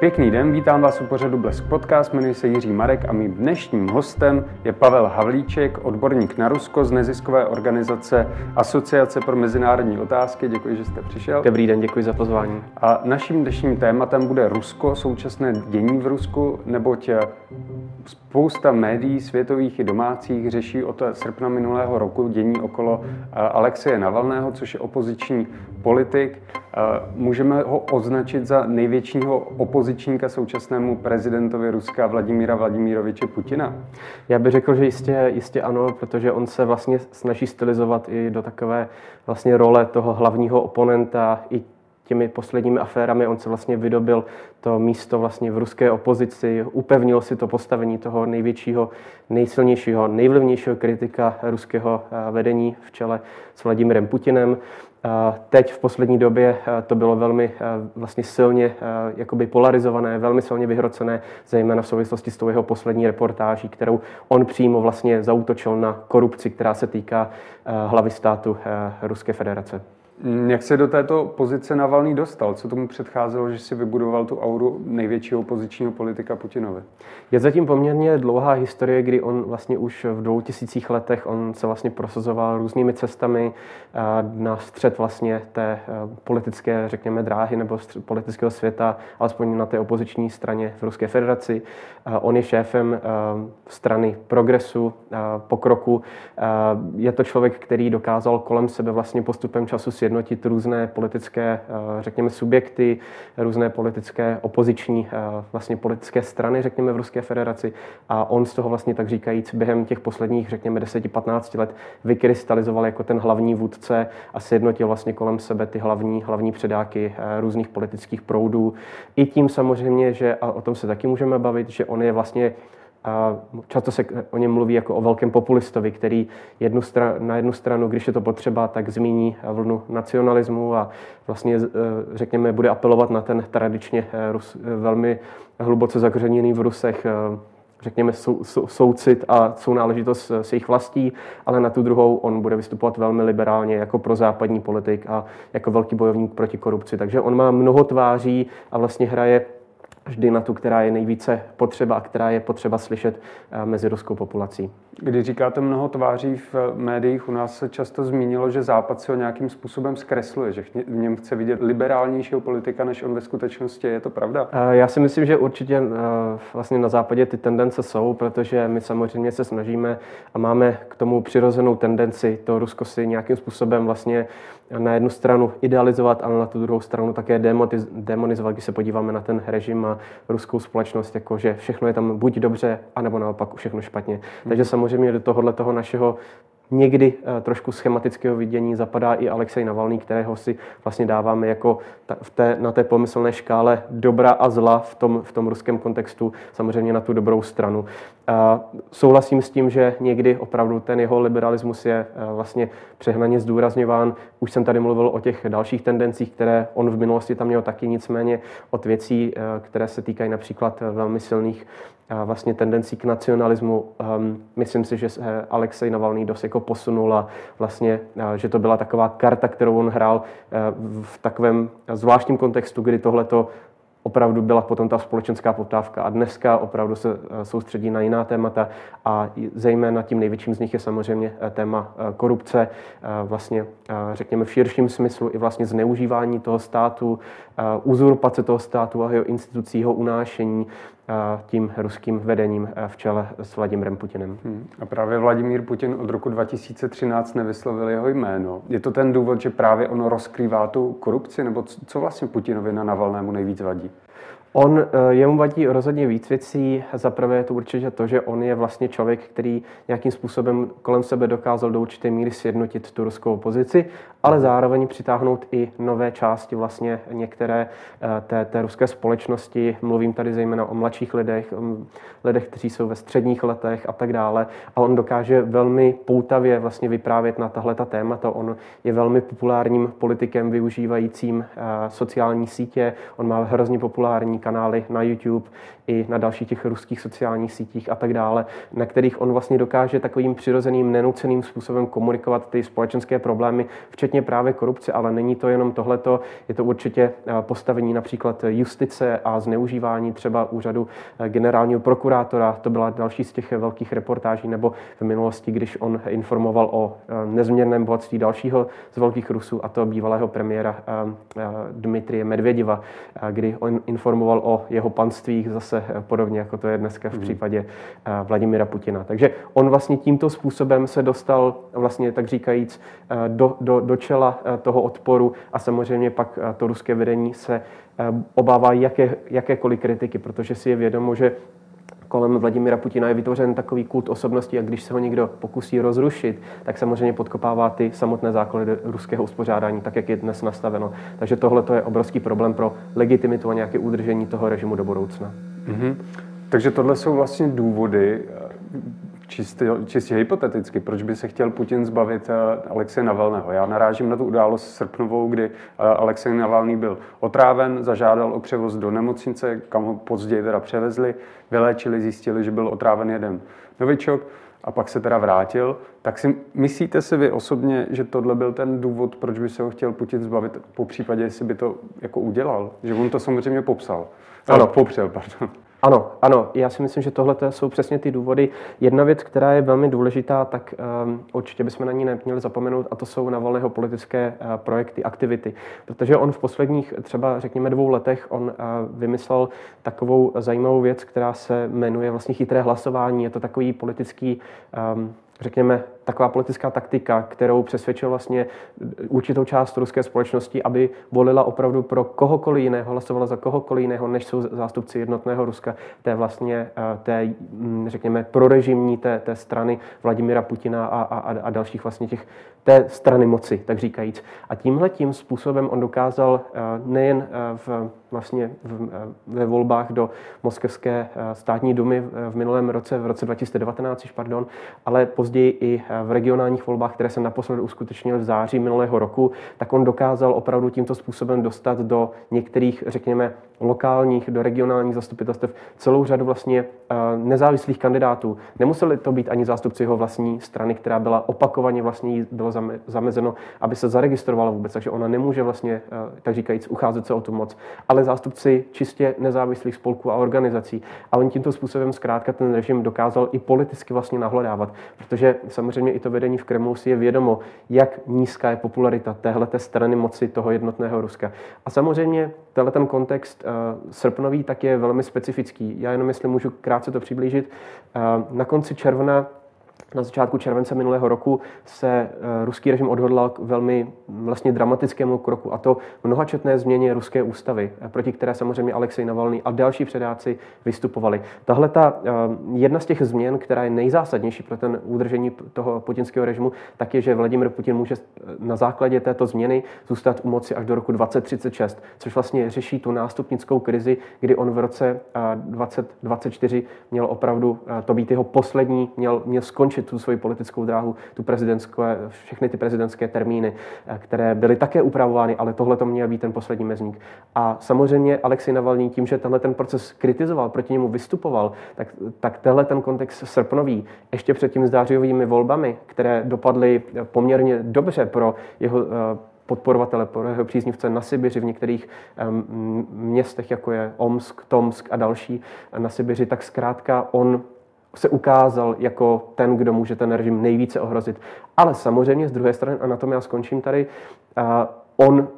Pěkný den, vítám vás u pořadu Blesk Podcast, jmenuji se Jiří Marek a mým dnešním hostem je Pavel Havlíček, odborník na Rusko z neziskové organizace Asociace pro mezinárodní otázky. Děkuji, že jste přišel. Dobrý den, děkuji za pozvání. A naším dnešním tématem bude Rusko, současné dění v Rusku, neboť spousta médií světových i domácích řeší od srpna minulého roku dění okolo Alexeje Navalného, což je opoziční politik. Můžeme ho označit za největšího opozičníka současnému prezidentovi Ruska Vladimíra Vladimíroviče Putina? Já bych řekl, že jistě, jistě ano, protože on se vlastně snaží stylizovat i do takové vlastně role toho hlavního oponenta i těmi posledními aférami on se vlastně vydobil to místo vlastně v ruské opozici, upevnil si to postavení toho největšího, nejsilnějšího, nejvlivnějšího kritika ruského eh, vedení v čele s Vladimirem Putinem. Teď v poslední době eh, to bylo velmi eh, vlastně silně eh, jakoby polarizované, velmi silně vyhrocené, zejména v souvislosti s tou jeho poslední reportáží, kterou on přímo vlastně zautočil na korupci, která se týká hlavy státu Ruské federace. Jak se do této pozice Navalný dostal? Co tomu předcházelo, že si vybudoval tu auru největšího opozičního politika Putinovi? Je zatím poměrně dlouhá historie, kdy on vlastně už v dvou tisících letech on se vlastně prosazoval různými cestami na střed vlastně té politické, řekněme, dráhy nebo politického světa, alespoň na té opoziční straně v Ruské federaci. On je šéfem strany progresu, pokroku. Je to člověk, který dokázal kolem sebe vlastně postupem času si sjednotit různé politické, eh, řekněme, subjekty, různé politické opoziční, eh, vlastně politické strany, řekněme, v Ruské federaci. A on z toho vlastně tak říkajíc během těch posledních, řekněme, 10-15 let vykrystalizoval jako ten hlavní vůdce a sjednotil vlastně kolem sebe ty hlavní, hlavní předáky eh, různých politických proudů. I tím samozřejmě, že, a o tom se taky můžeme bavit, že on je vlastně a často se o něm mluví jako o velkém populistovi, který jednu na jednu stranu, když je to potřeba, tak zmíní vlnu nacionalismu a vlastně, e, řekněme, bude apelovat na ten tradičně e, Rus, e, velmi hluboce zakořeněný v Rusech řekněme, sou, sou, soucit a sounáležitost s jejich vlastí, ale na tu druhou on bude vystupovat velmi liberálně jako prozápadní politik a jako velký bojovník proti korupci. Takže on má mnoho tváří a vlastně hraje vždy na tu, která je nejvíce potřeba a která je potřeba slyšet eh, mezi ruskou populací. Když říkáte mnoho tváří v médiích, u nás se často zmínilo, že Západ si ho nějakým způsobem zkresluje, že v něm chce vidět liberálnějšího politika, než on ve skutečnosti je. to pravda? Eh, já si myslím, že určitě eh, vlastně na západě ty tendence jsou, protože my samozřejmě se snažíme a máme k tomu přirozenou tendenci to Rusko si nějakým způsobem vlastně na jednu stranu idealizovat, ale na tu druhou stranu také demonizovat, když se podíváme na ten režim a ruskou společnost, jako že všechno je tam buď dobře, anebo naopak všechno špatně. Hmm. Takže samozřejmě do tohohle toho našeho někdy eh, trošku schematického vidění zapadá i Alexej Navalný, kterého si vlastně dáváme jako v té, na té pomyslné škále dobra a zla v tom, v tom ruském kontextu samozřejmě na tu dobrou stranu. A souhlasím s tím, že někdy opravdu ten jeho liberalismus je eh, vlastně přehnaně zdůrazňován. Už jsem tady mluvil o těch dalších tendencích, které on v minulosti tam měl taky, nicméně od věcí, eh, které se týkají například velmi silných vlastně tendencí k nacionalismu. Um, myslím si, že Alexej Navalný dost jako posunul a vlastně, že to byla taková karta, kterou on hrál v takovém zvláštním kontextu, kdy tohleto opravdu byla potom ta společenská poptávka. A dneska opravdu se eh, soustředí na jiná témata a zejména tím největším z nich je samozřejmě eh, téma eh, korupce, vlastně řekněme v širším smyslu i vlastně zneužívání toho státu, uzurpace toho státu a jeho institucí, jeho unášení tím ruským vedením v čele s Vladimirem Putinem. Hmm. A právě Vladimír Putin od roku 2013 nevyslovil jeho jméno. Je to ten důvod, že právě ono rozkrývá tu korupci, nebo co vlastně Putinovi na Navalnému nejvíc vadí? On, eh, jemu vadí rozhodně víc věcí. Za prvé je to určitě to, že on je vlastně člověk, který nějakým způsobem kolem sebe dokázal do určité míry sjednotit tu ruskou opozici, ale zároveň přitáhnout i nové části vlastně některé eh, té, té ruské společnosti. Mluvím tady zejména o mladších lidech, lidech, kteří jsou ve středních letech a tak dále. A on dokáže velmi poutavě vlastně vyprávět na tahle témata. On je velmi populárním politikem využívajícím eh, sociální sítě. On má hrozně populární kanály na YouTube i na dalších těch ruských sociálních sítích a tak dále, na kterých on vlastně dokáže takovým přirozeným, nenuceným způsobem komunikovat ty společenské problémy, včetně právě korupce, ale není to jenom tohleto, je to určitě postavení například justice a zneužívání třeba úřadu generálního prokurátora, to byla další z těch velkých reportáží, nebo v minulosti, když on informoval o nezměrném bohatství dalšího z velkých Rusů, a to bývalého premiéra Dmitrie Medvědiva, kdy on informoval o jeho panstvích zase podobně, jako to je dneska v hmm. případě Vladimira Putina. Takže on vlastně tímto způsobem se dostal vlastně, tak říkajíc, do, do, do čela toho odporu a samozřejmě pak to ruské vedení se obává jaké, jakékoliv kritiky, protože si je vědomo, že kolem Vladimira Putina je vytvořen takový kult osobnosti a když se ho někdo pokusí rozrušit, tak samozřejmě podkopává ty samotné základy ruského uspořádání, tak jak je dnes nastaveno. Takže tohle je obrovský problém pro legitimitu a nějaké udržení toho režimu do budoucna. Mm-hmm. Takže tohle jsou vlastně důvody, čistě, čistě hypoteticky, proč by se chtěl Putin zbavit eh, Alexeje Navalného. Já narážím na tu událost srpnovou, kdy eh, Alexej Navalný byl otráven, zažádal o převoz do nemocnice, kam ho později teda převezli, vyléčili, zjistili, že byl otráven jeden novičok a pak se teda vrátil. Tak si myslíte si vy osobně, že tohle byl ten důvod, proč by se ho chtěl Putin zbavit, po případě, jestli by to jako udělal? Že on to samozřejmě popsal. Ano. Popřel, pardon. Ano, ano, já si myslím, že tohle jsou přesně ty důvody. Jedna věc, která je velmi důležitá, tak um, určitě bychom na ní neměli zapomenout, a to jsou Navalného politické uh, projekty, aktivity. Protože on v posledních třeba, řekněme, dvou letech, on uh, vymyslel takovou zajímavou věc, která se jmenuje vlastně chytré hlasování. Je to takový politický um, řekněme, taková politická taktika, kterou přesvědčil vlastně určitou část ruské společnosti, aby volila opravdu pro kohokoliv jiného, hlasovala za kohokoliv jiného, než jsou zástupci jednotného Ruska, té vlastně, eh, té, hm, řekněme, prorežimní té, té strany Vladimira Putina a, a, a dalších vlastně těch, té strany moci, tak říkajíc. A tímhle tím způsobem on dokázal eh, nejen eh, v, vlastně v, ve volbách do Moskevské státní dumy v minulém roce, v roce 2019, pardon, ale později i v regionálních volbách, které se naposledy uskutečnily v září minulého roku, tak on dokázal opravdu tímto způsobem dostat do některých, řekněme, lokálních, do regionálních zastupitelstv celou řadu vlastně eh, nezávislých kandidátů. Nemuseli to být ani zástupci jeho vlastní strany, která byla opakovaně vlastně bylo zamezeno, aby se zaregistrovala vůbec, takže ona nemůže vlastně, eh, tak říkajíc, ucházet se o tu moc, ale zástupci čistě nezávislých spolků a organizací. A on tímto způsobem zkrátka ten režim dokázal i politicky vlastně nahledávat, protože samozřejmě i to vedení v Kremlu si je vědomo, jak nízká je popularita téhle strany moci toho jednotného Ruska. A samozřejmě tenhle ten kontext uh, srpnový tak je velmi specifický. Já jenom, jestli můžu krátce to přiblížit, uh, na konci června na začátku července minulého roku se eh, ruský režim odhodlal k velmi vlastně dramatickému kroku, a to mnohačetné změně ruské ústavy, eh, proti které samozřejmě Alexej Navalny a další předáci vystupovali. Tahle ta eh, jedna z těch změn, která je nejzásadnější pro ten udržení toho putinského režimu, tak je, že Vladimir Putin může na základě této změny zůstat u moci až do roku 2036, což vlastně řeší tu nástupnickou krizi, kdy on v roce 2024 měl opravdu to být jeho poslední, měl, měl skončit dokončit tu svoji politickou dráhu, tu prezidentskou, všechny ty prezidentské termíny, eh, které byly také upravovány, ale tohle to měl být ten poslední mezník. A samozřejmě Alexej Navalný tím, že tenhle ten proces kritizoval, proti němu vystupoval, tak, tak tenhle ten kontext srpnový, ještě před těmi zdářivými volbami, které dopadly poměrně dobře pro jeho eh, podporovatele, pro jeho příznivce na Sibiři, v některých městech, jako je Omsk, Tomsk a další na Sibiři, tak zkrátka on se ukázal jako ten, kdo může ten režim nejvíce ohrozit. Ale samozřejmě z druhé strany, a na tom já skončím tady, on,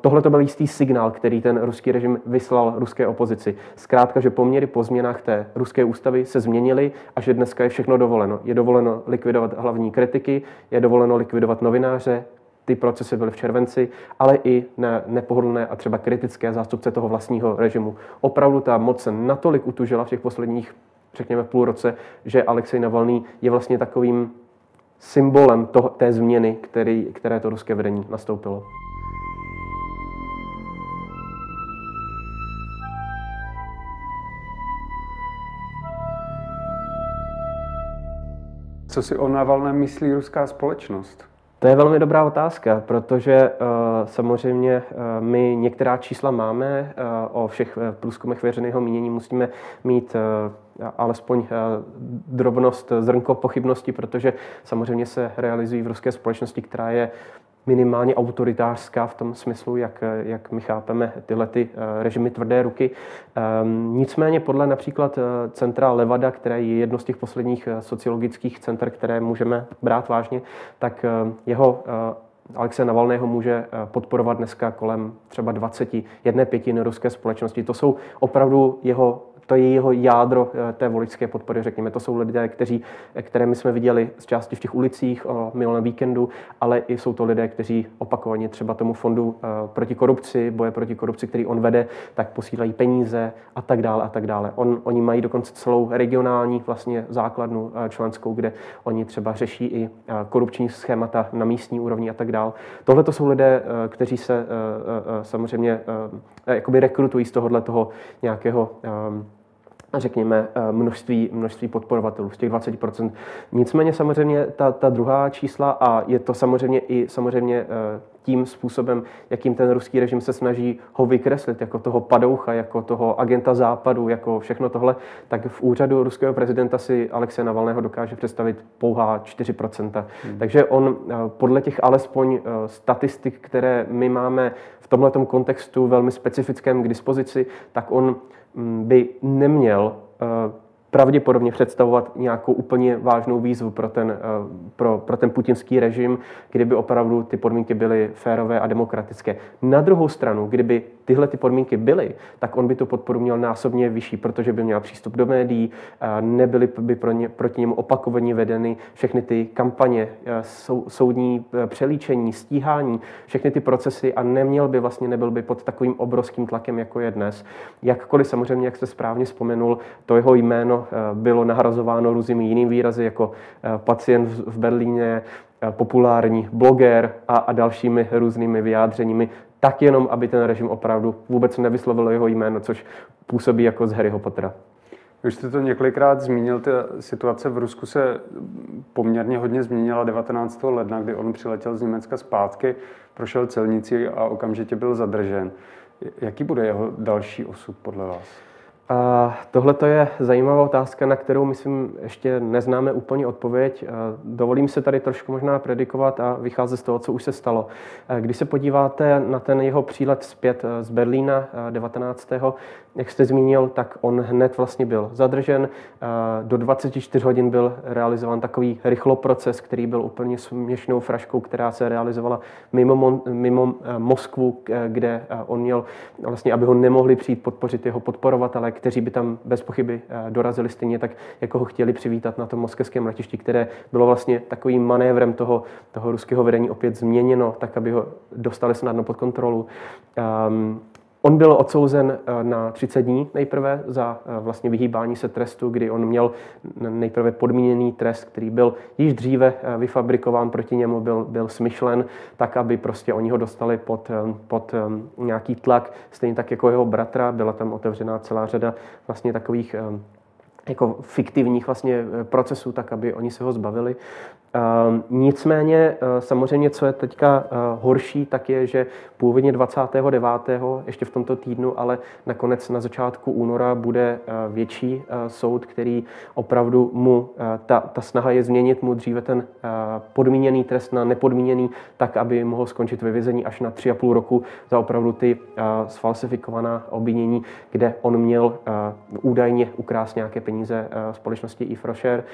tohle to byl jistý signál, který ten ruský režim vyslal ruské opozici. Zkrátka, že poměry po změnách té ruské ústavy se změnily a že dneska je všechno dovoleno. Je dovoleno likvidovat hlavní kritiky, je dovoleno likvidovat novináře, ty procesy byly v červenci, ale i na nepohodlné a třeba kritické zástupce toho vlastního režimu. Opravdu ta moc se natolik utužila v těch posledních řekněme, půl roce, že Alexej Navalný je vlastně takovým symbolem toho, té změny, který, které to ruské vedení nastoupilo. Co si o Navalném myslí ruská společnost? To je velmi dobrá otázka, protože uh, samozřejmě uh, my některá čísla máme uh, o všech průzkumech veřejného mínění, musíme mít alespoň drobnost, zrnko pochybnosti, protože samozřejmě se realizují v ruské společnosti, která je minimálně autoritářská v tom smyslu, jak, jak my chápeme tyhle ty eh, režimy tvrdé ruky. Ehm, nicméně podle například eh, centra Levada, které je jedno z těch posledních eh, sociologických center, které můžeme brát vážně, tak jeho Alexe Navalného může podporovat dneska kolem třeba 20, jedné pětiny ruské společnosti. To jsou opravdu jeho to je jeho jádro eh, té voličské podpory, řekněme. To jsou lidé, kteří, které my jsme viděli z části v těch ulicích o minulém víkendu, ale i jsou to lidé, kteří opakovaně třeba tomu fondu eh, proti korupci, boje proti korupci, který on vede, tak posílají peníze a tak dále a tak dále. On, oni mají dokonce celou regionální vlastně základnu eh, členskou, kde oni třeba řeší i korupční schémata na místní úrovni a tak dále. Tohle to jsou lidé, kteří se samozřejmě jakoby rekrutují z tohohle toho nějakého řekněme, eh, množství, množství podporovatelů z těch 20%. Nicméně samozřejmě ta, ta druhá čísla a je to samozřejmě i samozřejmě eh, tím způsobem, jakým ten ruský režim se snaží ho vykreslit, jako toho padoucha, jako toho agenta západu, jako všechno tohle, tak v úřadu ruského prezidenta si Alexe Navalného dokáže představit pouhá 4%. Hmm. Takže on eh, podle těch alespoň statistik, které my máme v tomto kontextu velmi specifickém k dispozici, tak on by neměl eh, pravděpodobně představovat nějakou úplně vážnou výzvu pro ten, eh, pro, pro ten putinský režim, kdyby opravdu ty podmínky byly férové a demokratické. Na druhou stranu, kdyby tyhle ty podmínky byly, tak on by tu podporu měl násobně vyšší, protože by měl přístup do médií, nebyly by pro ně, proti němu opakovaně vedeny všechny ty kampaně, eh, sou, soudní eh, přelíčení, stíhání, všechny ty procesy a neměl by vlastně, nebyl by pod takovým obrovským tlakem, jako je dnes. Jakkoliv samozřejmě, jak jste správně vzpomenul, to jeho jméno eh, bylo nahrazováno různými jinými výrazy, jako pacient v Berlíně, populární bloger a, a dalšími různými vyjádřeními tak jenom, aby ten režim opravdu vůbec nevyslovil jeho jméno, což působí jako z Harryho Pottera. Už jste to několikrát zmínil, ta situace v Rusku se poměrně hodně změnila 19. ledna, kdy on přiletěl z Německa zpátky, prošel celnici a okamžitě byl zadržen. Jaký bude jeho další osud podle vás? Tohle je zajímavá otázka, na kterou, myslím, ještě neznáme úplně odpověď. Dovolím se tady trošku možná predikovat a vycházet z toho, co už se stalo. Když se podíváte na ten jeho přílet zpět z Berlína 19. Jak jste zmínil, tak on hned vlastně byl zadržen. Do 24 hodin byl realizován takový rychloproces, který byl úplně směšnou fraškou, která se realizovala mimo, mimo Moskvu, kde on měl vlastně, aby ho nemohli přijít podpořit jeho podporovatele, kteří by tam bez pochyby eh, dorazili stejně tak, jako ho chtěli přivítat na tom moskevském letišti, které bylo vlastně takovým manévrem toho, toho ruského vedení opět změněno, tak aby ho dostali snadno pod kontrolu. Um, On byl odsouzen eh, na 30 dní nejprve za eh, vlastně vyhýbání se trestu, kdy on měl nejprve podmíněný trest, který byl již dříve eh, vyfabrikován proti němu, byl, byl smyšlen tak, aby prostě oni ho dostali pod, pod nějaký tlak, stejně tak jako jeho bratra. Byla tam otevřená celá řada vlastně takových jako fiktivních vlastně procesů, tak aby oni se ho zbavili. Ehm, nicméně eh, samozřejmě, co je teďka eh, horší, tak je, že původně 29. ještě v tomto týdnu, ale nakonec na začátku února bude eh, větší soud, který opravdu mu, ta, ta snaha je změnit mu dříve ten podmíněný trest na nepodmíněný, tak, aby mohl skončit ve vězení až na 3,5 roku za opravdu ty sfalsifikovaná obvinění, kde on měl údajně ukrást nějaké peníze společnosti Ifrosher,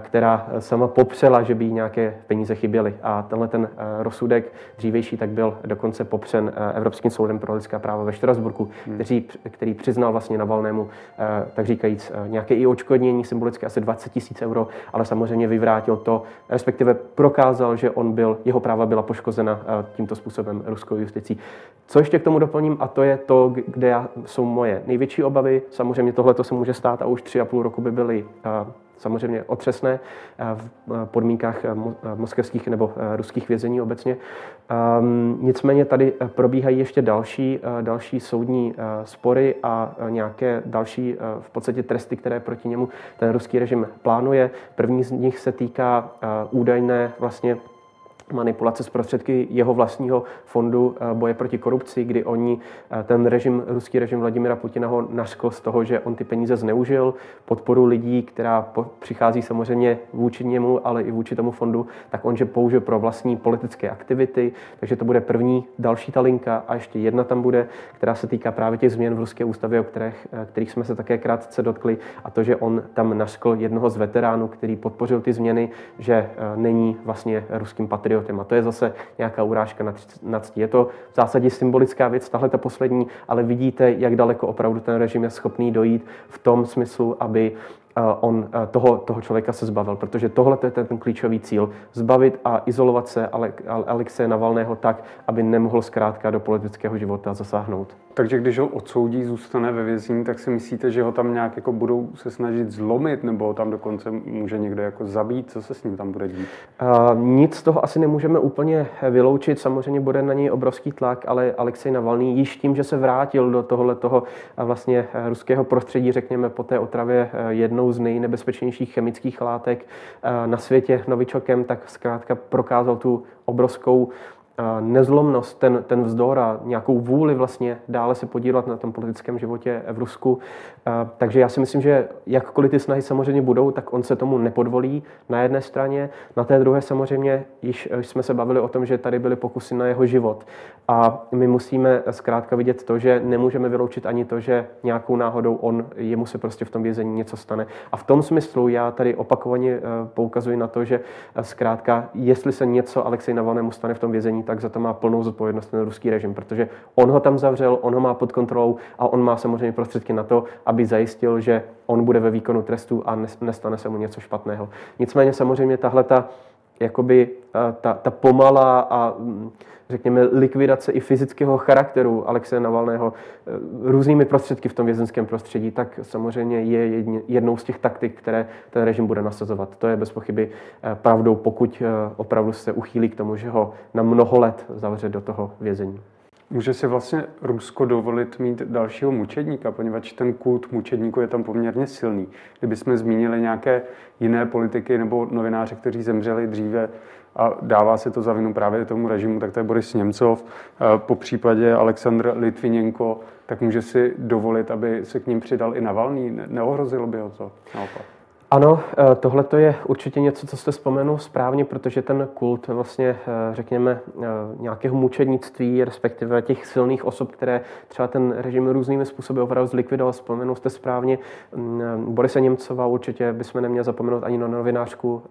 která sama popřela, že že by jí nějaké peníze chyběly. A tenhle ten eh, rozsudek dřívejší tak byl dokonce popřen eh, Evropským soudem pro lidská práva ve Štrasburku, hmm. který, který přiznal vlastně Navalnému, eh, tak říkajíc, nějaké i očkodnění symbolické asi 20 tisíc euro, ale samozřejmě vyvrátil to, respektive prokázal, že on byl, jeho práva byla poškozena tímto způsobem ruskou justicí. Co ještě k tomu doplním, a to je to, kde jsou moje největší obavy. Samozřejmě tohle se může stát a už tři a půl roku by byly samozřejmě otřesné eh, v eh, podmínkách eh, moskevských nebo ruských vězení obecně. Ehm, nicméně tady probíhají ještě další, další soudní spory a nějaké další v podstatě tresty, které proti němu ten ruský režim plánuje. První z nich se týká údajné vlastně manipulace s prostředky jeho vlastního fondu eh, boje proti korupci, kdy oni, eh, ten režim, ruský režim Vladimira Putina ho naškl z toho, že on ty peníze zneužil, podporu lidí, která přichází samozřejmě vůči němu, ale i vůči tomu fondu, tak on že použil pro vlastní politické aktivity, takže to bude první, další ta linka a ještě jedna tam bude, která se týká právě těch změn v ruské ústavě, o kterých, eh, kterých jsme se také krátce dotkli a to, že on tam naškl jednoho z veteránů, který podpořil ty změny, že není vlastně ruským patriotem patriotem. A to je zase nějaká urážka na ctí. Je to v zásadě symbolická věc, tahle ta poslední, ale vidíte, jak daleko opravdu ten režim je schopný dojít v tom smyslu, aby on toho, toho člověka se zbavil, protože tohle je ten, ten klíčový cíl. Zbavit a izolovat se Alexeje Navalného tak, aby nemohl zkrátka do politického života zasáhnout. Takže když ho odsoudí, zůstane ve vězení, tak si myslíte, že ho tam nějak jako budou se snažit zlomit, nebo tam dokonce může někdo jako zabít? Co se s ním tam bude dít? Uh, nic z toho asi nemůžeme úplně vyloučit. Samozřejmě bude na něj obrovský tlak, ale Alexej Navalný již tím, že se vrátil do tohle toho vlastně ruského prostředí, řekněme po té otravě jednou jednou z nejnebezpečnějších chemických látek eh, na světě novičokem, tak zkrátka prokázal tu obrovskou nezlomnost, ten, ten vzdor a nějakou vůli vlastně dále se podílet na tom politickém životě v Rusku. Takže já si myslím, že jakkoliv ty snahy samozřejmě budou, tak on se tomu nepodvolí na jedné straně. Na té druhé samozřejmě již jsme se bavili o tom, že tady byly pokusy na jeho život. A my musíme zkrátka vidět to, že nemůžeme vyloučit ani to, že nějakou náhodou on, jemu se prostě v tom vězení něco stane. A v tom smyslu já tady opakovaně eh, poukazuji na to, že eh, zkrátka, jestli se něco Alexej Navalnému stane v tom vězení, tak za to má plnou zodpovědnost ten ruský režim, protože on ho tam zavřel, on ho má pod kontrolou a on má samozřejmě prostředky na to, aby zajistil, že on bude ve výkonu trestu a nestane se mu něco špatného. Nicméně samozřejmě tahle ta, jakoby, eh, ta, ta pomalá a mm, řekněme, likvidace i fyzického charakteru Alexe Navalného eh, různými prostředky v tom vězenském prostředí, tak samozřejmě je jednou z těch taktik, které ten režim bude nasazovat. To je bez pochyby eh, pravdou, pokud opravdu se uchýlí k tomu, že ho na mnoho let zavře do toho vězení. Může si vlastně Rusko dovolit mít dalšího mučedníka, poněvadž ten kult mučedníku je tam poměrně silný. Kdybychom zmínili nějaké jiné politiky nebo novináře, kteří zemřeli dříve a dává se to za vinu právě tomu režimu, tak to je Boris Němcov, po případě Aleksandr Litvinenko, tak může si dovolit, aby se k ním přidal i Navalný. Neohrozilo by ho to naopak? Ano, eh, tohle je určitě něco, co jste vzpomenul správně, protože ten kult vlastně, eh, řekněme, eh, nějakého mučednictví, respektive těch silných osob, které třeba ten režim různými způsoby opravdu zlikvidoval, vzpomenul jste správně mm, Borise Němcova, určitě bychom neměli zapomenout ani na novinářku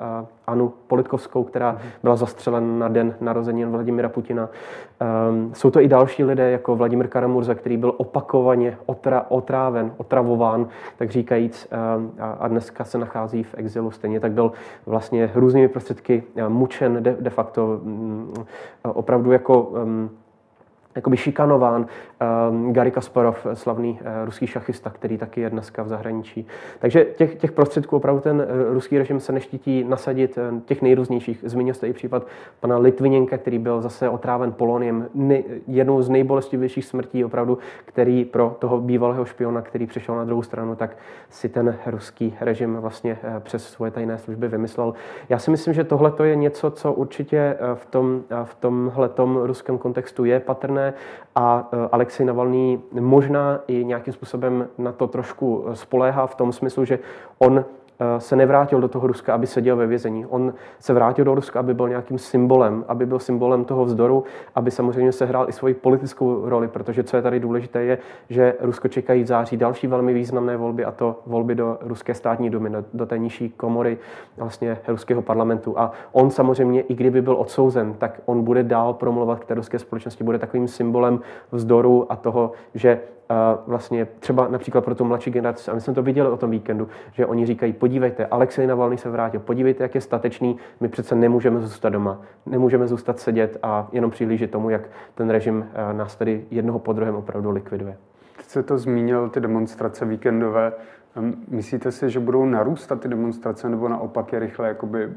Anu Politkovskou, která mhm. byla zastřelena na den narození Vladimira Putina. Ehm, jsou to i další lidé, jako Vladimir Karamurza, který byl opakovaně otra, otráven, otravován, tak říkajíc, ehm, a dneska se nachází v exilu. Stejně tak byl vlastně různými prostředky mučen de, de facto mm, opravdu jako um, jakoby šikanován um, Gary Kasparov, slavný uh, ruský šachista, který taky je dneska v zahraničí. Takže těch, těch prostředků opravdu ten uh, ruský režim se neštítí nasadit uh, těch nejrůznějších. Zmínil jste i případ pana Litviněnka, který byl zase otráven poloniem, ne, jednou z nejbolestivějších smrtí opravdu, který pro toho bývalého špiona, který přišel na druhou stranu, tak si ten ruský režim vlastně uh, přes svoje tajné služby vymyslel. Já si myslím, že tohle je něco, co určitě v, tom, uh, v tomhle ruském kontextu je patrné možné a e, Alexej Navalný možná i nějakým způsobem na to trošku spoléhá v tom smyslu, že on se nevrátil do toho Ruska, aby seděl ve vězení. On se vrátil do Ruska, aby byl nějakým symbolem, aby byl symbolem toho vzdoru, aby samozřejmě sehrál i svoji politickou roli, protože co je tady důležité, je, že Rusko čekají v září další velmi významné volby, a to volby do ruské státní domy, do té nižší komory vlastně ruského parlamentu. A on samozřejmě, i kdyby byl odsouzen, tak on bude dál promluvat k té ruské společnosti, bude takovým symbolem vzdoru a toho, že vlastně třeba například pro tu mladší generaci, a my jsme to viděli o tom víkendu, že oni říkají, podívejte, Alexej Navalny se vrátil, podívejte, jak je statečný, my přece nemůžeme zůstat doma, nemůžeme zůstat sedět a jenom přihlížet tomu, jak ten režim nás tedy jednoho po druhém opravdu likviduje. Teď se to zmínil, ty demonstrace víkendové, Myslíte si, že budou narůstat ty demonstrace, nebo naopak je rychle jakoby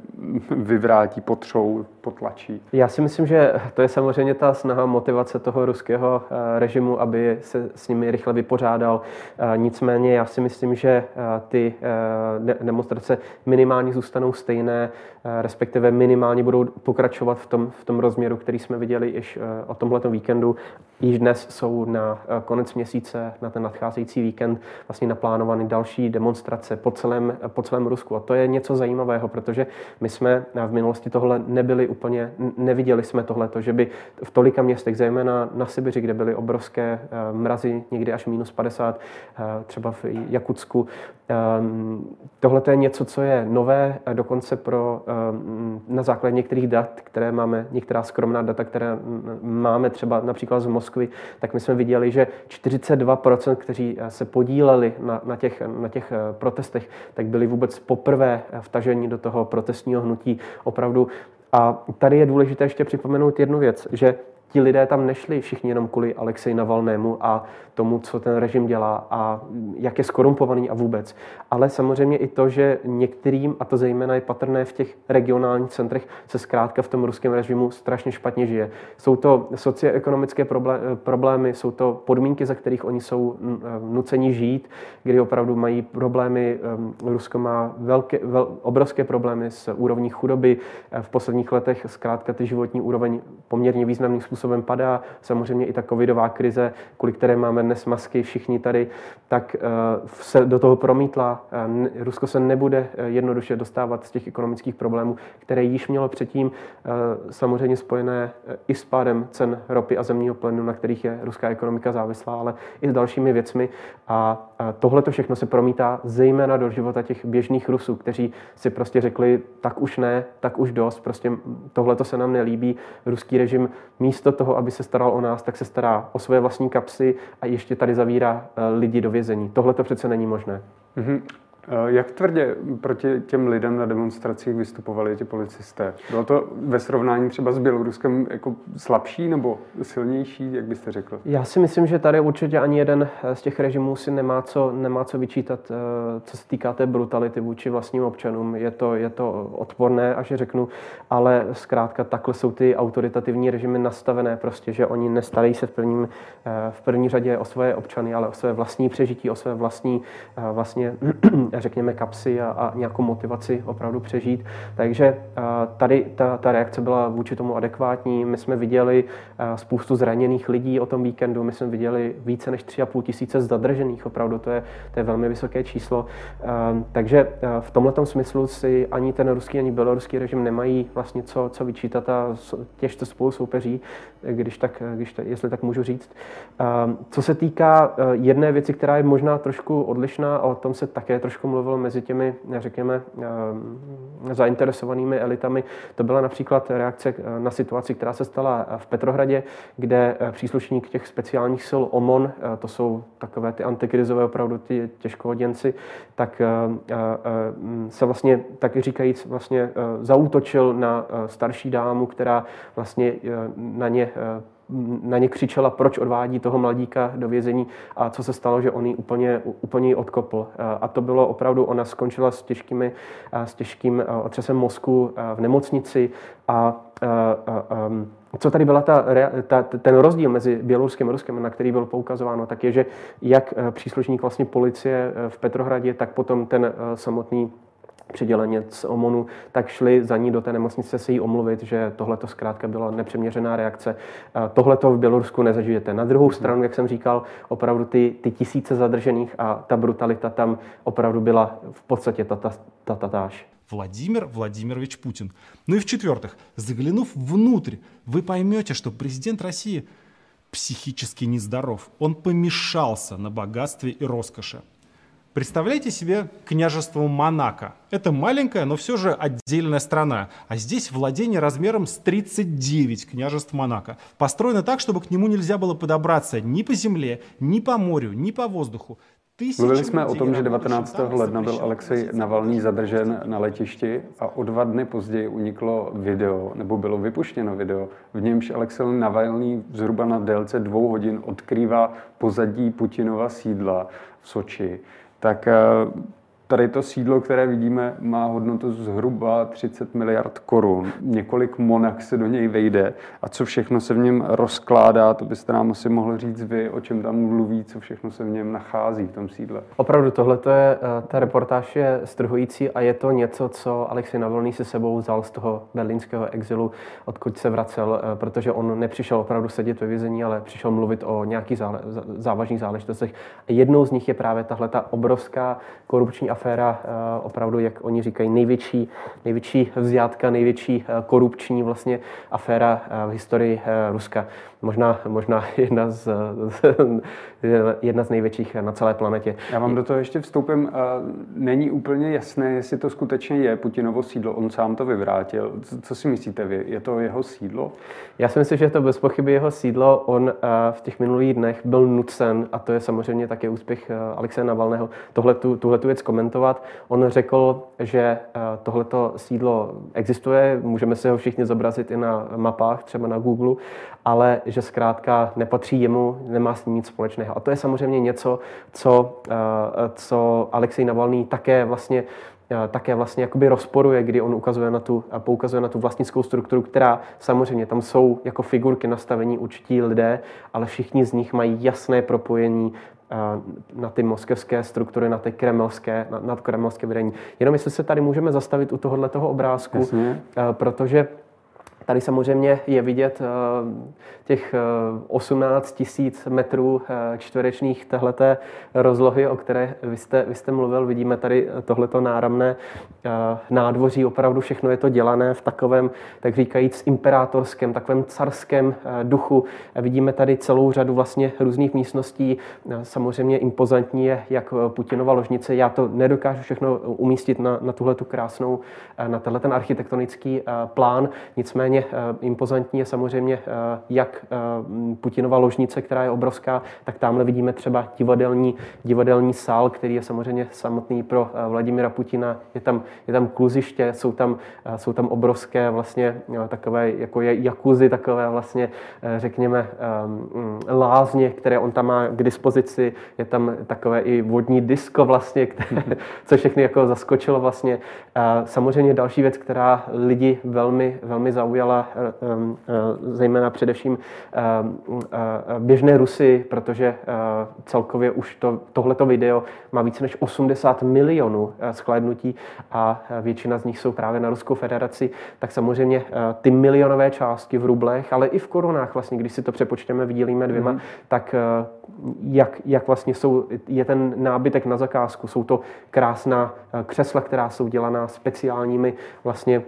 vyvrátí, potřou, potlačí? Já si myslím, že to je samozřejmě ta snaha motivace toho ruského eh, režimu, aby se s nimi rychle vypořádal. Eh, nicméně já si myslím, že eh, ty demonstrace minimálně zůstanou stejné, respektive minimálně budou pokračovat v tom, v tom rozměru, který jsme viděli již o tomhletom víkendu. Již dnes jsou na konec měsíce, na ten nadcházející víkend vlastně naplánovány další demonstrace po celém, po celém Rusku. A to je něco zajímavého, protože my jsme v minulosti tohle nebyli úplně, neviděli jsme tohle, že by v tolika městech, zejména na Sibiři, kde byly obrovské eh, mrazy, někdy až minus 50, eh, třeba v Jakutsku, ehm, Tohle je něco, co je nové, dokonce pro, na základě některých dat, které máme, některá skromná data, které máme třeba například z Moskvy, tak my jsme viděli, že 42%, kteří se podíleli na, na těch na těch eh, protestech, tak byli vůbec poprvé vtaženi do toho protestního hnutí opravdu. A tady je důležité ještě připomenout jednu věc, že ti lidé tam nešli všichni jenom kvůli Alexej Navalnému a tomu, co ten režim dělá a jak je skorumpovaný a vůbec. Ale samozřejmě i to, že některým, a to zejména je patrné v těch regionálních centrech, se zkrátka v tom ruském režimu strašně špatně žije. Jsou to socioekonomické problémy, jsou to podmínky, za kterých oni jsou nuceni žít, kdy opravdu mají problémy. Ehm, Rusko má velké, vel, obrovské problémy s úrovní chudoby. V posledních letech zkrátka ty životní úroveň poměrně významným způsobem padá. Samozřejmě i ta covidová krize, kvůli které máme dnes masky všichni tady, tak eh, se do toho promítla. Eh, Rusko se nebude eh, jednoduše dostávat z těch ekonomických problémů, které již mělo předtím, samozřejmě spojené i s pádem cen ropy a zemního plynu, na kterých je ruská ekonomika závislá, ale i s dalšími věcmi. A tohle to všechno se promítá zejména do života těch běžných Rusů, kteří si prostě řekli, tak už ne, tak už dost, prostě tohle to se nám nelíbí. Ruský režim místo toho, aby se staral o nás, tak se stará o své vlastní kapsy a ještě tady zavírá eh, lidi do vězení. Tohle to přece není možné. Mm-hmm. Jak tvrdě proti těm lidem na demonstracích vystupovali ti policisté? Bylo to ve srovnání třeba s Běloruskem jako slabší nebo silnější, jak byste řekl? Já si myslím, že tady určitě ani jeden z těch režimů si nemá co, nemá co vyčítat, eh, co se týká té brutality vůči vlastním občanům. Je to, je to odporné, až řeknu, ale zkrátka takhle jsou ty autoritativní režimy nastavené prostě, že oni nestarají se v, prvním, eh, v první řadě o své občany, ale o své vlastní přežití, o své vlastní eh, vlastně řekněme, kapsy a, a nějakou motivaci opravdu přežít. Takže tady ta, ta reakce byla vůči tomu adekvátní. My jsme viděli spoustu zraněných lidí o tom víkendu, my jsme viděli více než 3,5 tisíce zadržených, opravdu to je, to je velmi vysoké číslo. Takže v tomto smyslu si ani ten ruský, ani běloruský režim nemají vlastně co, co vyčítat a těžce spolu soupeří, když tak, když tak, jestli tak můžu říct. Co se týká jedné věci, která je možná trošku odlišná, o tom se také trošku mluvil mezi těmi, řekněme, eh, zainteresovanými elitami. To byla například reakce eh, na situaci, která se stala v Petrohradě, kde eh, příslušník těch speciálních sil OMON, to jsou takové ty antikrizové opravdu ty těžkohoděnci, tak se vlastně, tak říkajíc, vlastně zautočil na starší dámu, která vlastně na ně na ně křičela, proč odvádí toho mladíka do vězení a co se stalo, že on ji úplně, úplně odkopl. A to bylo opravdu, ona skončila s, těžkými, s těžkým otřesem mozku v nemocnici a, a, a, a co tady byla ta, ta, ten rozdíl mezi Běloruskem a Ruskem, na který byl poukazováno, tak je, že jak příslušník vlastně policie v Petrohradě, tak potom ten samotný přidělenec OMONu, tak šli za ní do té nemocnice se jí omluvit, že tohle to zkrátka byla nepřeměřená reakce. Tohle to v Bělorusku nezažijete. Na druhou stranu, jak jsem říkal, opravdu ty, ty tisíce zadržených a ta brutalita tam opravdu byla v podstatě tatatáž. Владимир Владимирович Путин. Ну и в-четвертых, заглянув внутрь, вы поймете, что президент России психически нездоров. Он помешался на богатстве и роскоши. Представляете себе княжество Монако. Это маленькая, но все же отдельная страна. А здесь владение размером с 39 княжеств Монако. Построено так, чтобы к нему нельзя было подобраться ни по земле, ни по морю, ни по воздуху. Mluvili jsme o tom, že 19. ledna byl Alexej Navalný zadržen na letišti a o dva dny později uniklo video, nebo bylo vypuštěno video, v němž Alexej Navalný zhruba na délce dvou hodin odkrývá pozadí Putinova sídla v Soči tak Tady to sídlo, které vidíme, má hodnotu zhruba 30 miliard korun. Několik monak se do něj vejde a co všechno se v něm rozkládá, to byste nám asi mohli říct vy, o čem tam mluví, co všechno se v něm nachází v tom sídle. Opravdu, tohle je, eh, ta reportáž je strhující a je to něco, co Alexej Navalny si sebou vzal z toho berlínského exilu, odkud se vracel, eh, protože on nepřišel opravdu sedět ve vězení, ale přišel mluvit o nějakých závažných záležitostech. Jednou z nich je právě tahle ta obrovská korupční aféra, eh, opravdu, jak oni říkají, největší, největší vzjátka, největší eh, korupční vlastně aféra eh, v historii Ruska možná, možná jedna, z, jedna z největších na celé planetě. Já vám do toho ještě vstoupím. Není úplně jasné, jestli to skutečně je Putinovo sídlo. On sám to vyvrátil. Co si myslíte vy? Je to jeho sídlo? Já si myslím, že je to bez pochyby jeho sídlo. On v těch minulých dnech byl nucen, a to je samozřejmě také úspěch Alexe Navalného, tohle tuhle tu věc komentovat. On řekl, že tohleto sídlo existuje, můžeme si ho všichni zobrazit i na mapách, třeba na Google, ale že zkrátka nepatří jemu, nemá s ním nic společného. A to je samozřejmě něco, co, eh, co Alexej Navalný také vlastně eh, také vlastně jakoby rozporuje, kdy on ukazuje na tu, poukazuje na tu vlastnickou strukturu, která samozřejmě tam jsou jako figurky nastavení určití lidé, ale všichni z nich mají jasné propojení eh, na ty moskevské struktury, na ty kremelské, na, na kremelské vedení. Jenom jestli se tady můžeme zastavit u tohohle toho obrázku, Jasně. protože Tady samozřejmě je vidět eh, těch 18 eh, tisíc metrů eh, čtverečných tehleté rozlohy, o které vy jste, vy jste mluvil. Vidíme tady tohleto náramné nádvoří. Opravdu všechno je to dělané v takovém, tak říkajíc, imperátorském, takovém carském duchu. Vidíme tady celou řadu vlastně různých místností. Samozřejmě impozantní je, jak Putinova ložnice. Já to nedokážu všechno umístit na, na tuhle tu krásnou, na tenhle ten architektonický plán. Nicméně Nicméně eh, impozantní je samozřejmě eh, jak eh, Putinova ložnice, která je obrovská, tak tamhle vidíme třeba divadelní, divadelní sál, který je samozřejmě samotný pro Vladimira Putina. Je tam, je tam kluziště, jsou tam, jsou tam obrovské vlastně takové, jako je jakuzy, takové vlastně, řekněme, lázně, které on tam má k dispozici. Je tam takové i vodní disko vlastně, které, co všechny jako zaskočilo vlastně. Samozřejmě další věc, která lidi velmi, velmi zaujala, zaujala eh, eh, zejména především eh, běžné Rusy, protože celkově už to, tohleto video má více než 80 milionů shlédnutí a většina z nich jsou právě na Ruskou federaci, tak samozřejmě ty milionové částky v rublech, ale i v korunách vlastně, když si to přepočteme, vydělíme dvěma, mm-hmm. tak jak, jak vlastně jsou, je ten nábytek na zakázku. Jsou to krásná křesla, která jsou dělaná speciálními vlastně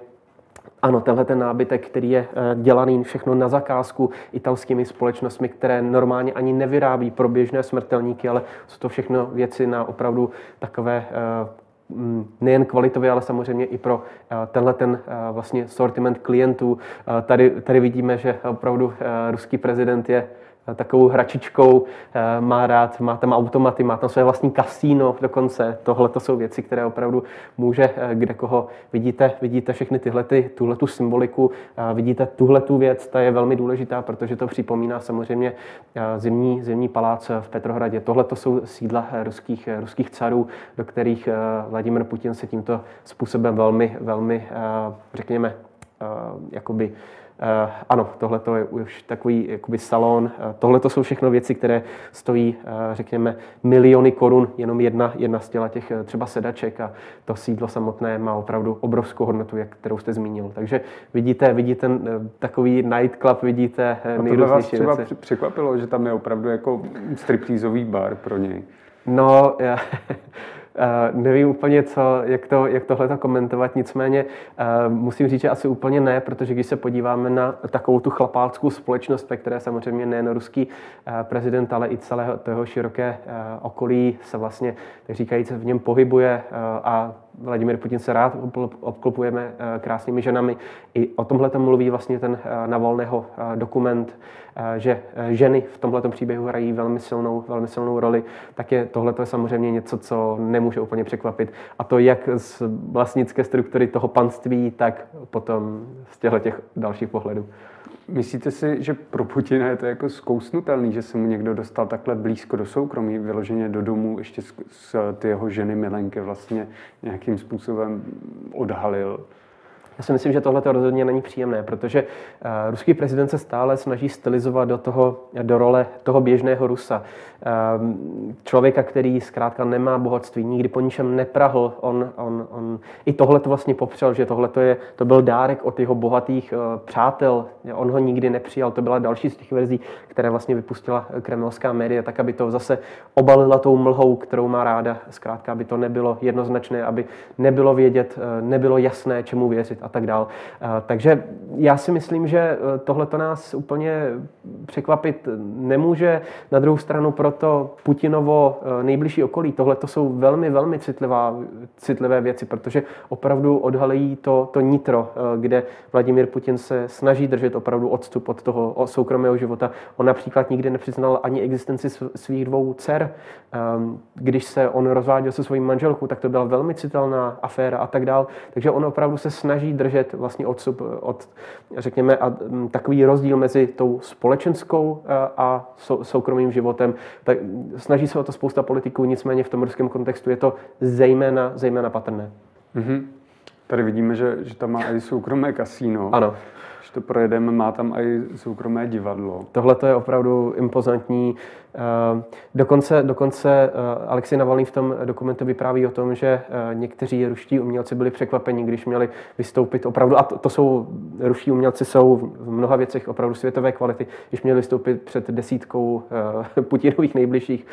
ano, tenhle ten nábytek, který je eh, dělaný všechno na zakázku italskými společnostmi, které normálně ani nevyrábí pro běžné smrtelníky, ale jsou to všechno věci na opravdu takové eh, mm, nejen kvalitově, ale samozřejmě i pro eh, tenhle ten vlastně sortiment klientů. Tady, tady vidíme, že opravdu ruský prezident je takovou hračičkou, eh, má rád, má tam automaty, má tam své vlastní kasíno dokonce. Tohle to jsou věci, které opravdu může eh, kde koho vidíte, vidíte všechny tyhle, tuhle tu symboliku, vidíte tuhle tu věc, ta je velmi důležitá, protože to připomíná samozřejmě eh, zimní, zimní palác v Petrohradě. Tohle to jsou sídla ruských, ruských carů, do kterých Vladimir Putin se tímto způsobem velmi, velmi, řekněme, jakoby Uh, ano, tohle je už takový jakoby salon. Uh, tohle jsou všechno věci, které stojí, uh, řekněme, miliony korun, jenom jedna, jedna z těla těch třeba sedaček a to sídlo samotné má opravdu obrovskou hodnotu, jak, kterou jste zmínil. Takže vidíte, vidíte takový nightclub, vidíte nejrůznější věci. třeba překvapilo, že tam je opravdu jako striptýzový bar pro něj. No, já, Uh, nevím úplně, co, jak, to, jak tohle komentovat, nicméně uh, musím říct, že asi úplně ne, protože když se podíváme na takovou tu chlapáckou společnost, ve které samozřejmě nejen ruský uh, prezident, ale i celého toho široké okolí se vlastně, tak říkajíc, v něm pohybuje a Vladimir Putin se rád obklopujeme krásnými ženami. I o tomhle mluví vlastně ten Navolného dokument, že ženy v tomhle příběhu hrají velmi silnou, velmi silnou roli, tak je tohle samozřejmě něco, co nemůže nemůže úplně překvapit. A to jak z vlastnické struktury toho panství, tak potom z těchto těch dalších pohledů. Myslíte si, že pro Putina je to jako zkousnutelný, že se mu někdo dostal takhle blízko do soukromí, vyloženě do domu, ještě s, s ty jeho ženy Milenky vlastně nějakým způsobem odhalil? Já si myslím, že tohle to rozhodně není příjemné, protože uh, ruský prezident se stále snaží stylizovat do, toho, do role toho běžného Rusa. Uh, člověka, který zkrátka nemá bohatství, nikdy po ničem neprahl. On, on, on i tohle to vlastně popřel, že tohle to, je, to byl dárek od jeho bohatých uh, přátel. On ho nikdy nepřijal. To byla další z těch verzí, které vlastně vypustila kremelská média, tak aby to zase obalila tou mlhou, kterou má ráda. Zkrátka, aby to nebylo jednoznačné, aby nebylo vědět, nebylo jasné, čemu věřit a tak dál. Eh, takže já si myslím, že eh, tohle to nás úplně překvapit nemůže. Na druhou stranu proto Putinovo eh, nejbližší okolí, tohle to jsou velmi, velmi citlivá, citlivé věci, protože opravdu odhalí to, to nitro, kde Vladimír Putin se snaží držet opravdu odstup od toho soukromého života. On například nikdy nepřiznal ani existenci svých dvou dcer. Ehm, když se on rozváděl se svojí manželkou, tak to byla velmi citelná aféra a tak dál. Takže on opravdu se snaží držet vlastně odstup od, řekněme, a takový rozdíl mezi tou společenskou a soukromým životem. Tak snaží se o to spousta politiků, nicméně v tom ruském kontextu je to zejména, zejména patrné. Mm-hmm. Tady vidíme, že, že tam má i soukromé kasíno. Ano. Když to projedeme, má tam i soukromé divadlo. Tohle to je opravdu impozantní. Eh, dokonce, dokonce eh, Alexej Navalný v tom dokumentu vypráví o tom, že eh, někteří ruští umělci byli překvapeni, když měli vystoupit opravdu, a to, to jsou, ruští umělci jsou v mnoha věcech opravdu světové kvality, když měli vystoupit před desítkou Putinových nejbližších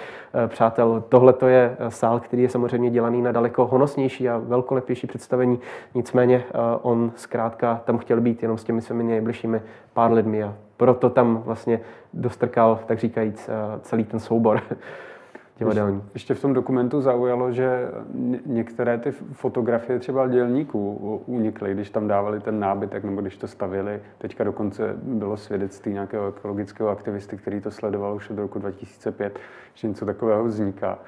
přátel. Tohle to je sál, který je samozřejmě dělaný na daleko honosnější a velkolepější představení, nicméně on zkrátka tam chtěl být jenom s těmi svými nejbližšími pár lidmi a proto tam vlastně dostrkal, tak říkajíc, eh, celý ten soubor divadelní. Ještě v tom dokumentu zaujalo, že některé ty fotografie třeba dělníků unikly, když tam dávali ten nábytek nebo když to stavili. Teďka dokonce bylo svědectví nějakého ekologického aktivisty, který to sledoval už od roku 2005, že něco takového vzniká.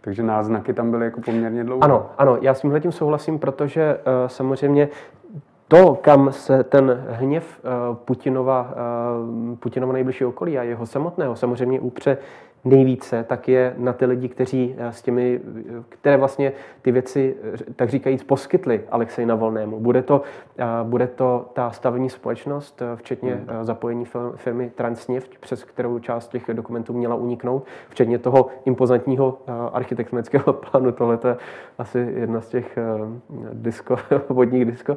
Takže náznaky tam byly jako poměrně dlouho. Ano, ano, já s tímhle tím souhlasím, protože uh, samozřejmě to, kam se ten hněv uh, Putinova, uh, Putinova nejbližší okolí a jeho samotného samozřejmě upře nejvíce, tak je na ty lidi, kteří eh, s těmi, které vlastně ty věci, eh, tak říkajíc, poskytli Alexej Navolnému. Bude to, eh, bude to ta stavební společnost, včetně hmm. zapojení firmy Transneft, přes kterou část těch dokumentů měla uniknout, včetně toho impozantního architektonického plánu. Tohle je asi jedna z těch disko, vodních disko.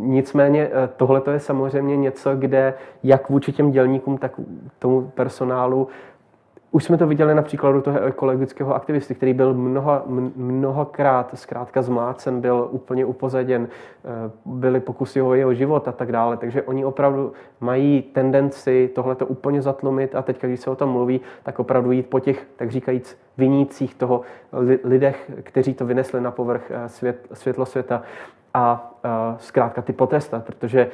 Nicméně tohle je samozřejmě něco, kde jak vůči těm dělníkům, tak tomu personálu už jsme to viděli na příkladu toho ekologického aktivisty, který byl mnoha, mnohokrát zkrátka zmlácen, byl úplně upozaděn, eh, byly pokusy o jeho život a tak dále. Takže oni opravdu mají tendenci tohleto úplně zatlumit a teď, když se o tom mluví, tak opravdu jít po těch, tak říkajíc, vinících toho lidech, kteří to vynesli na povrch eh, svět, světlo světa a zkrátka ty potrestat, protože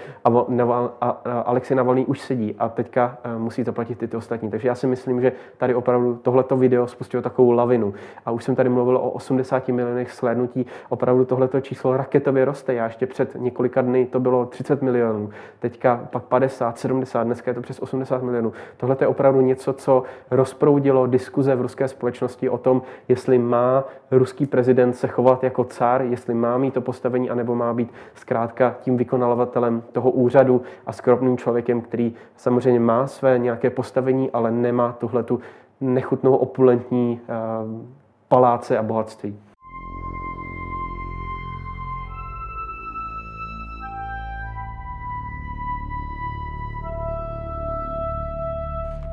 Alexej Navalný už sedí a teďka uh, musí to platit ty, ty ostatní. Takže já si myslím, že tady opravdu tohleto video spustilo takovou lavinu. A už jsem tady mluvil o 80 milionech slednutí. Opravdu tohleto číslo raketově roste. Já ještě před několika dny to bylo 30 milionů, teďka pak 50, 70, dneska je to přes 80 milionů. Tohle je opravdu něco, co rozproudilo diskuze v ruské společnosti o tom, jestli má ruský prezident se chovat jako cár, jestli má mít to postavení, anebo má být zkrátka tím vykonavatelem toho úřadu a skromným člověkem, který samozřejmě má své nějaké postavení, ale nemá tuhle tu nechutnou opulentní uh, paláce a bohatství.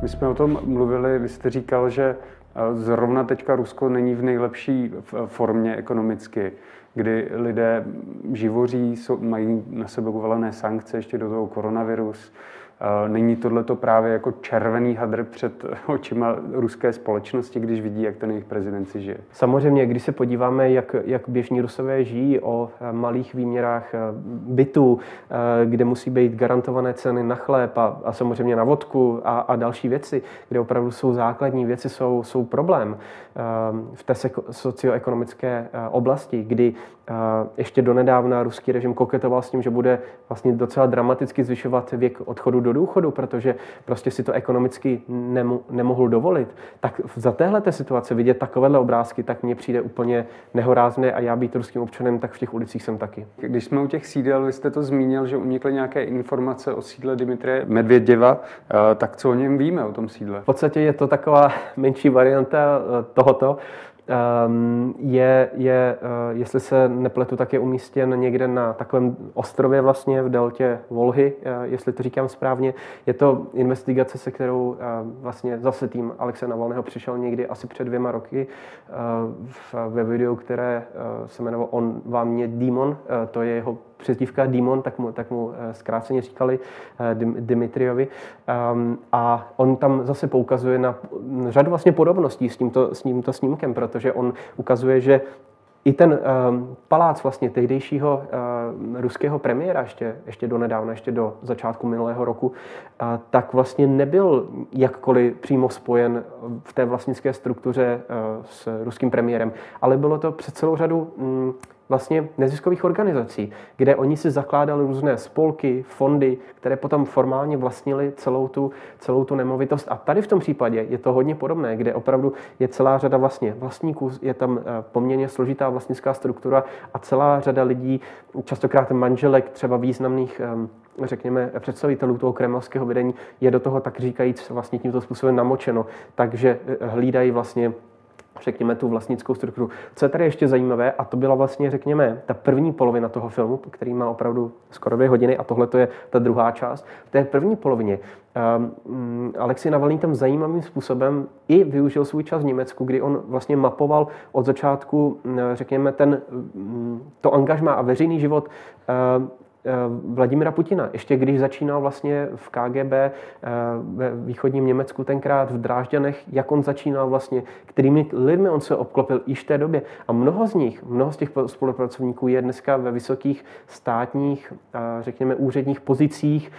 My jsme o tom mluvili, vy jste říkal, že eh, zrovna teďka Rusko není v nejlepší formě ekonomicky kdy lidé živoří, jsou, mají na sebe uvalené sankce, ještě do toho koronavirus. Není tohleto právě jako červený hadr před očima ruské společnosti, když vidí, jak ten jejich prezident si žije? Samozřejmě, když se podíváme, jak, jak běžní rusové žijí o eh, malých výměrách eh, bytů, eh, kde musí být garantované ceny na chléb a, a samozřejmě na vodku a, a další věci, kde opravdu jsou základní věci, jsou, jsou problém v té socioekonomické oblasti, kdy ještě donedávna ruský režim koketoval s tím, že bude vlastně docela dramaticky zvyšovat věk odchodu důchodu, protože prostě si to ekonomicky nemu, nemohl dovolit. Tak za téhle situace vidět takovéhle obrázky, tak mně přijde úplně nehorázné a já být ruským občanem, tak v těch ulicích jsem taky. Když jsme u těch sídel, vy jste to zmínil, že unikly nějaké informace o sídle Dimitrie Medvěděva, tak co o něm víme, o tom sídle? V podstatě je to taková menší varianta eh, tohoto. Ehm, je, je, eh, jestli se nepletu, tak je umístěn někde na takovém ostrově vlastně v deltě Volhy, eh, jestli to říkám správně. Je to investigace, se kterou eh, vlastně zase tým Alexe Navalného přišel někdy asi před dvěma roky ve videu, které se jmenovalo On vám mě Demon, to je jeho přezdívka Demon, tak mu, tak mu eh, zkráceně říkali eh, Dimitriovi. Um, a on tam zase poukazuje na řadu vlastně podobností s tímto, s tímto snímkem, protože on ukazuje, že i ten um, palác vlastně tehdejšího uh, ruského premiéra ještě, ještě do nedávna, ještě do začátku minulého roku, uh, tak vlastně nebyl jakkoliv přímo spojen v té vlastnické struktuře s ruským premiérem, ale bylo to před celou řadu um, vlastně neziskových organizací, kde oni si zakládali různé spolky, fondy, které potom formálně vlastnili celou tu, celou tu nemovitost. A tady v tom případě je to hodně podobné, kde opravdu je celá řada vlastně vlastníků, je tam eh, poměrně složitá vlastnická struktura a celá řada lidí, častokrát manželek třeba významných ehm, řekněme, představitelů toho kremelského vedení je do toho tak říkajíc vlastně tímto způsobem namočeno, takže eh, hlídají vlastně řekněme, tu vlastnickou strukturu. Co je tady ještě zajímavé, a to byla vlastně, řekněme, ta první polovina toho filmu, který má opravdu skoro dvě hodiny, a tohle to je ta druhá část. V té první polovině um, Alexej Navalný tam zajímavým způsobem i využil svůj čas v Německu, kdy on vlastně mapoval od začátku, řekněme, ten, to angažmá a veřejný život Eh, Vladimira Putina. Ještě když začínal vlastně v KGB eh, ve východním Německu tenkrát v Drážďanech, jak on začínal vlastně, kterými lidmi on se obklopil již v té době. A mnoho z nich, mnoho z těch spolupracovníků je dneska ve vysokých státních, eh, řekněme, úředních pozicích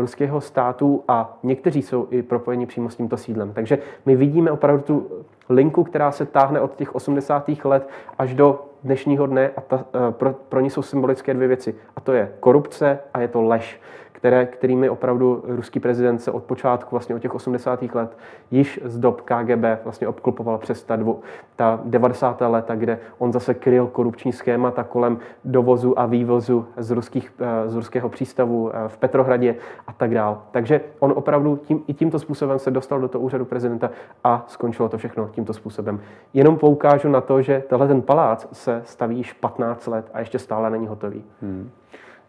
ruského státu a někteří jsou i propojeni přímo s tímto sídlem. Takže my vidíme opravdu tu linku, která se táhne od těch 80. let až do dnešního dne a ta, eh, pro, pro ní jsou symbolické dvě věci. A to je korupce a je to lež které, kterými opravdu ruský prezident se od počátku, vlastně od těch 80. let, již z dob KGB vlastně obklopoval přes ta, dvo, ta 90. léta, kde on zase kryl korupční schémata kolem dovozu a vývozu z, ruských, eh, z ruského přístavu eh, v Petrohradě a tak dále. Takže on opravdu tím, i tímto způsobem se dostal do toho úřadu prezidenta a skončilo to všechno tímto způsobem. Jenom poukážu na to, že tenhle ten palác se staví již 15 let a ještě stále není hotový. Hmm.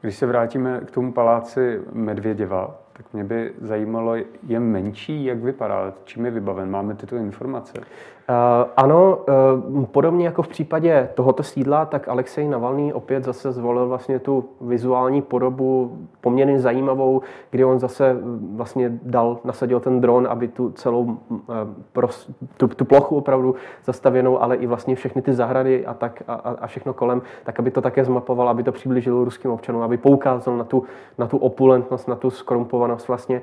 Když se vrátíme k tomu paláci Medvěděva, tak mě by zajímalo, je menší, jak vypadá, čím je vybaven, máme tyto informace? Uh, ano, uh, podobně jako v případě tohoto sídla, tak Alexej Navalný opět zase zvolil vlastně tu vizuální podobu poměrně zajímavou, kdy on zase vlastně dal, nasadil ten dron, aby tu celou tu, tu plochu opravdu zastavěnou, ale i vlastně všechny ty zahrady a, tak, a, a všechno kolem, tak aby to také zmapoval, aby to přiblížilo ruským občanům, aby poukázal na tu, na tu opulentnost, na tu skorumpovanost vlastně.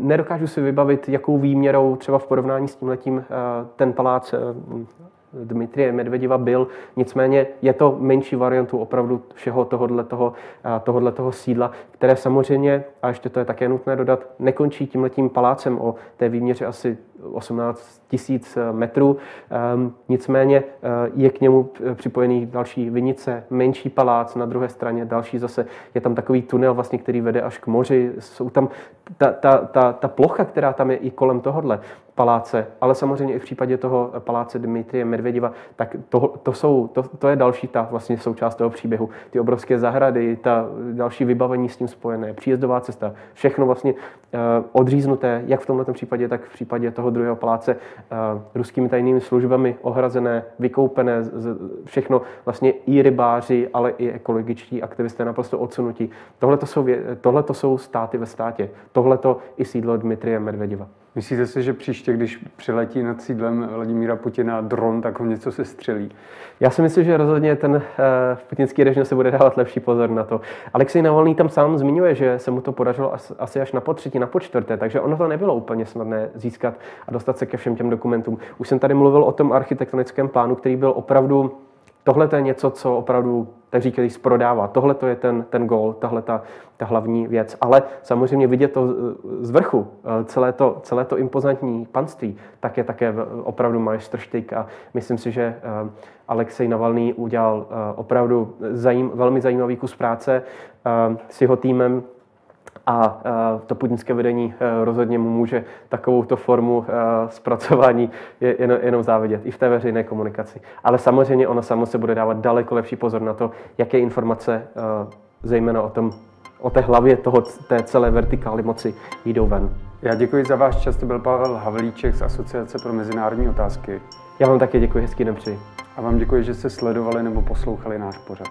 Nedokážu si vybavit, jakou výměrou třeba v porovnání s tím letím eh, ten palác eh, Dmitrie Medvedeva byl. Nicméně je to menší variantu opravdu všeho tohohle toho, eh, tohohle toho sídla, které samozřejmě, a ještě to je také nutné dodat, nekončí tímhletím palácem o té výměře asi 18 tisíc metrů. Ehm, nicméně je k němu připojený další vinice, menší palác, na druhé straně další zase je tam takový tunel, vlastně, který vede až k moři. Jsou tam ta, ta, ta, ta plocha, která tam je i kolem tohohle, paláce, ale samozřejmě i v případě toho paláce Dmitrie Medvědiva, tak to, to, jsou, to, to je další ta vlastně součást toho příběhu. Ty obrovské zahrady, ta další vybavení s tím spojené, příjezdová cesta, všechno vlastně uh, odříznuté, jak v tomto případě, tak v případě toho druhého paláce ruskými tajnými službami ohrazené, vykoupené, všechno vlastně i rybáři, ale i ekologičtí aktivisté naprosto odsunutí. Tohle to jsou, jsou státy ve státě. Tohle to i sídlo Dmitrie Medvedeva. Myslíte si, že příště, když přiletí nad sídlem Vladimíra Putina dron, tak ho něco se střelí? Já si myslím, že rozhodně ten uh, putinský režim se bude dávat lepší pozor na to. Alexej Navalný tam sám zmiňuje, že se mu to podařilo asi až na potřetí, na počtvrté, takže ono to nebylo úplně snadné získat a dostat se ke všem těm dokumentům. Už jsem tady mluvil o tom architektonickém plánu, který byl opravdu Tohle to je něco, co opravdu, tak říkají, prodává. Tohle to je ten, ten gol, tahle ta, ta hlavní věc. Ale samozřejmě vidět to z vrchu, eh, celé to, celé to impozantní panství, tak je také opravdu majstrštyk a myslím si, že eh, Alexej Navalný udělal eh, opravdu zajím, velmi zajímavý kus práce s jeho týmem a to putinské vedení e, rozhodně mu může takovouto formu e, zpracování jenom závidět i v té veřejné komunikaci. Ale samozřejmě ono samo se bude dávat daleko lepší pozor na to, jaké informace e, zejména o tom, o té hlavě toho, té celé vertikály moci jdou ven. Já děkuji za váš čas, to byl Pavel Havlíček z Asociace pro mezinárodní otázky. Já vám také děkuji, hezký den přeji. A vám děkuji, že jste sledovali nebo poslouchali náš pořad.